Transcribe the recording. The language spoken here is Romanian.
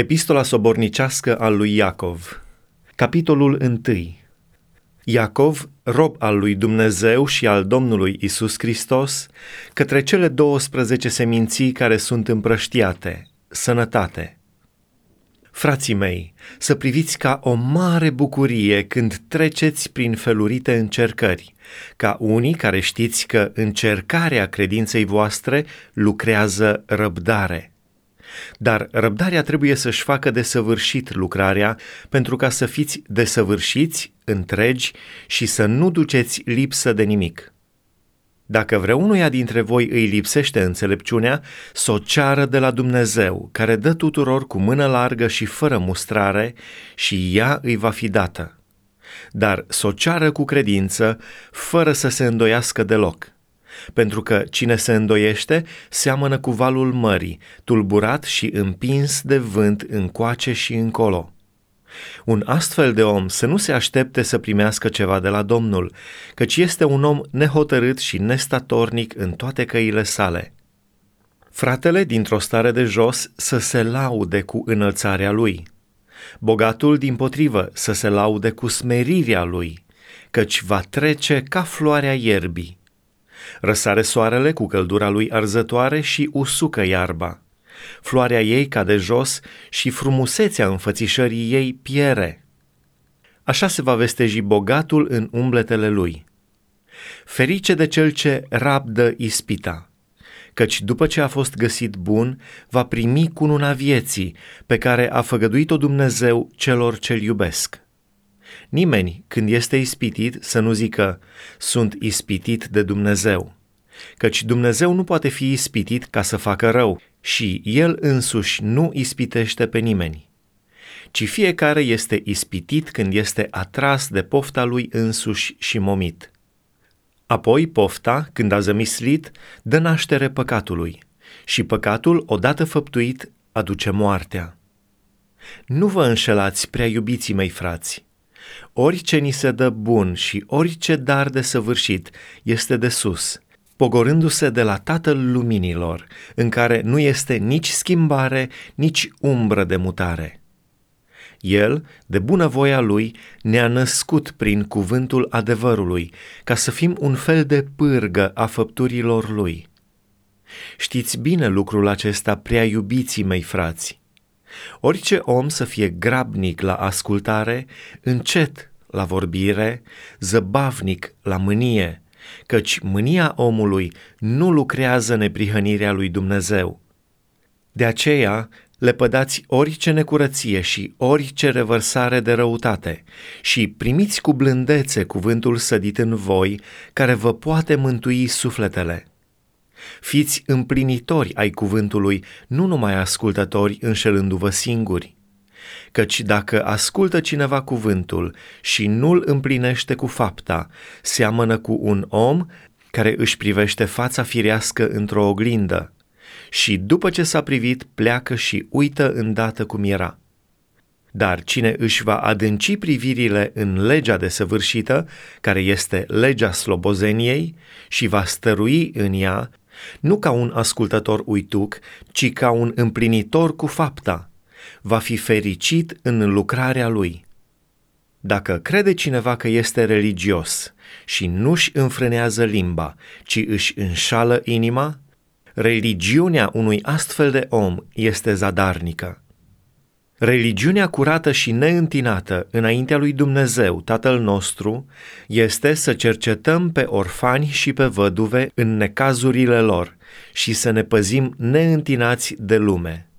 Epistola sobornicească al lui Iacov Capitolul 1 Iacov, rob al lui Dumnezeu și al Domnului Isus Hristos, către cele 12 seminții care sunt împrăștiate, sănătate. Frații mei, să priviți ca o mare bucurie când treceți prin felurite încercări, ca unii care știți că încercarea credinței voastre lucrează răbdare. Dar răbdarea trebuie să-și facă desăvârșit lucrarea pentru ca să fiți desăvârșiți, întregi și să nu duceți lipsă de nimic. Dacă vreunuia dintre voi îi lipsește înțelepciunea, să o ceară de la Dumnezeu, care dă tuturor cu mână largă și fără mustrare, și ea îi va fi dată. Dar să o ceară cu credință, fără să se îndoiască deloc. Pentru că cine se îndoiește seamănă cu valul mării, tulburat și împins de vânt încoace și încolo. Un astfel de om să nu se aștepte să primească ceva de la Domnul, căci este un om nehotărât și nestatornic în toate căile sale. Fratele dintr-o stare de jos să se laude cu înălțarea lui. Bogatul, din potrivă, să se laude cu smerirea lui, căci va trece ca floarea ierbii. Răsare soarele cu căldura lui arzătoare și usucă iarba floarea ei cade jos și frumusețea înfățișării ei piere. Așa se va vesteji bogatul în umbletele lui. Ferice de cel ce rabdă ispita, căci după ce a fost găsit bun, va primi cununa vieții pe care a făgăduit-o Dumnezeu celor ce-L iubesc. Nimeni, când este ispitit, să nu zică, sunt ispitit de Dumnezeu, căci Dumnezeu nu poate fi ispitit ca să facă rău și El însuși nu ispitește pe nimeni, ci fiecare este ispitit când este atras de pofta lui însuși și momit. Apoi pofta, când a zămislit, dă naștere păcatului și păcatul, odată făptuit, aduce moartea. Nu vă înșelați, prea iubiții mei frați. Orice ni se dă bun și orice dar de săvârșit este de sus – pogorându-se de la Tatăl Luminilor, în care nu este nici schimbare, nici umbră de mutare. El, de bunăvoia lui, ne-a născut prin cuvântul adevărului, ca să fim un fel de pârgă a făpturilor lui. Știți bine lucrul acesta, prea iubiții mei frați. Orice om să fie grabnic la ascultare, încet la vorbire, zăbavnic la mânie, căci mânia omului nu lucrează neprihănirea lui Dumnezeu. De aceea, lepădați orice necurăție și orice revărsare de răutate și primiți cu blândețe cuvântul sădit în voi, care vă poate mântui sufletele. Fiți împlinitori ai cuvântului, nu numai ascultători înșelându-vă singuri. Căci dacă ascultă cineva cuvântul și nu-l împlinește cu fapta, seamănă cu un om care își privește fața firească într-o oglindă și după ce s-a privit pleacă și uită îndată cum era. Dar cine își va adânci privirile în legea desăvârșită, care este legea slobozeniei, și va stărui în ea, nu ca un ascultător uituc, ci ca un împlinitor cu fapta, va fi fericit în lucrarea lui. Dacă crede cineva că este religios și nu-și înfrânează limba, ci își înșală inima, religiunea unui astfel de om este zadarnică. Religiunea curată și neîntinată înaintea lui Dumnezeu, Tatăl nostru, este să cercetăm pe orfani și pe văduve în necazurile lor și să ne păzim neîntinați de lume.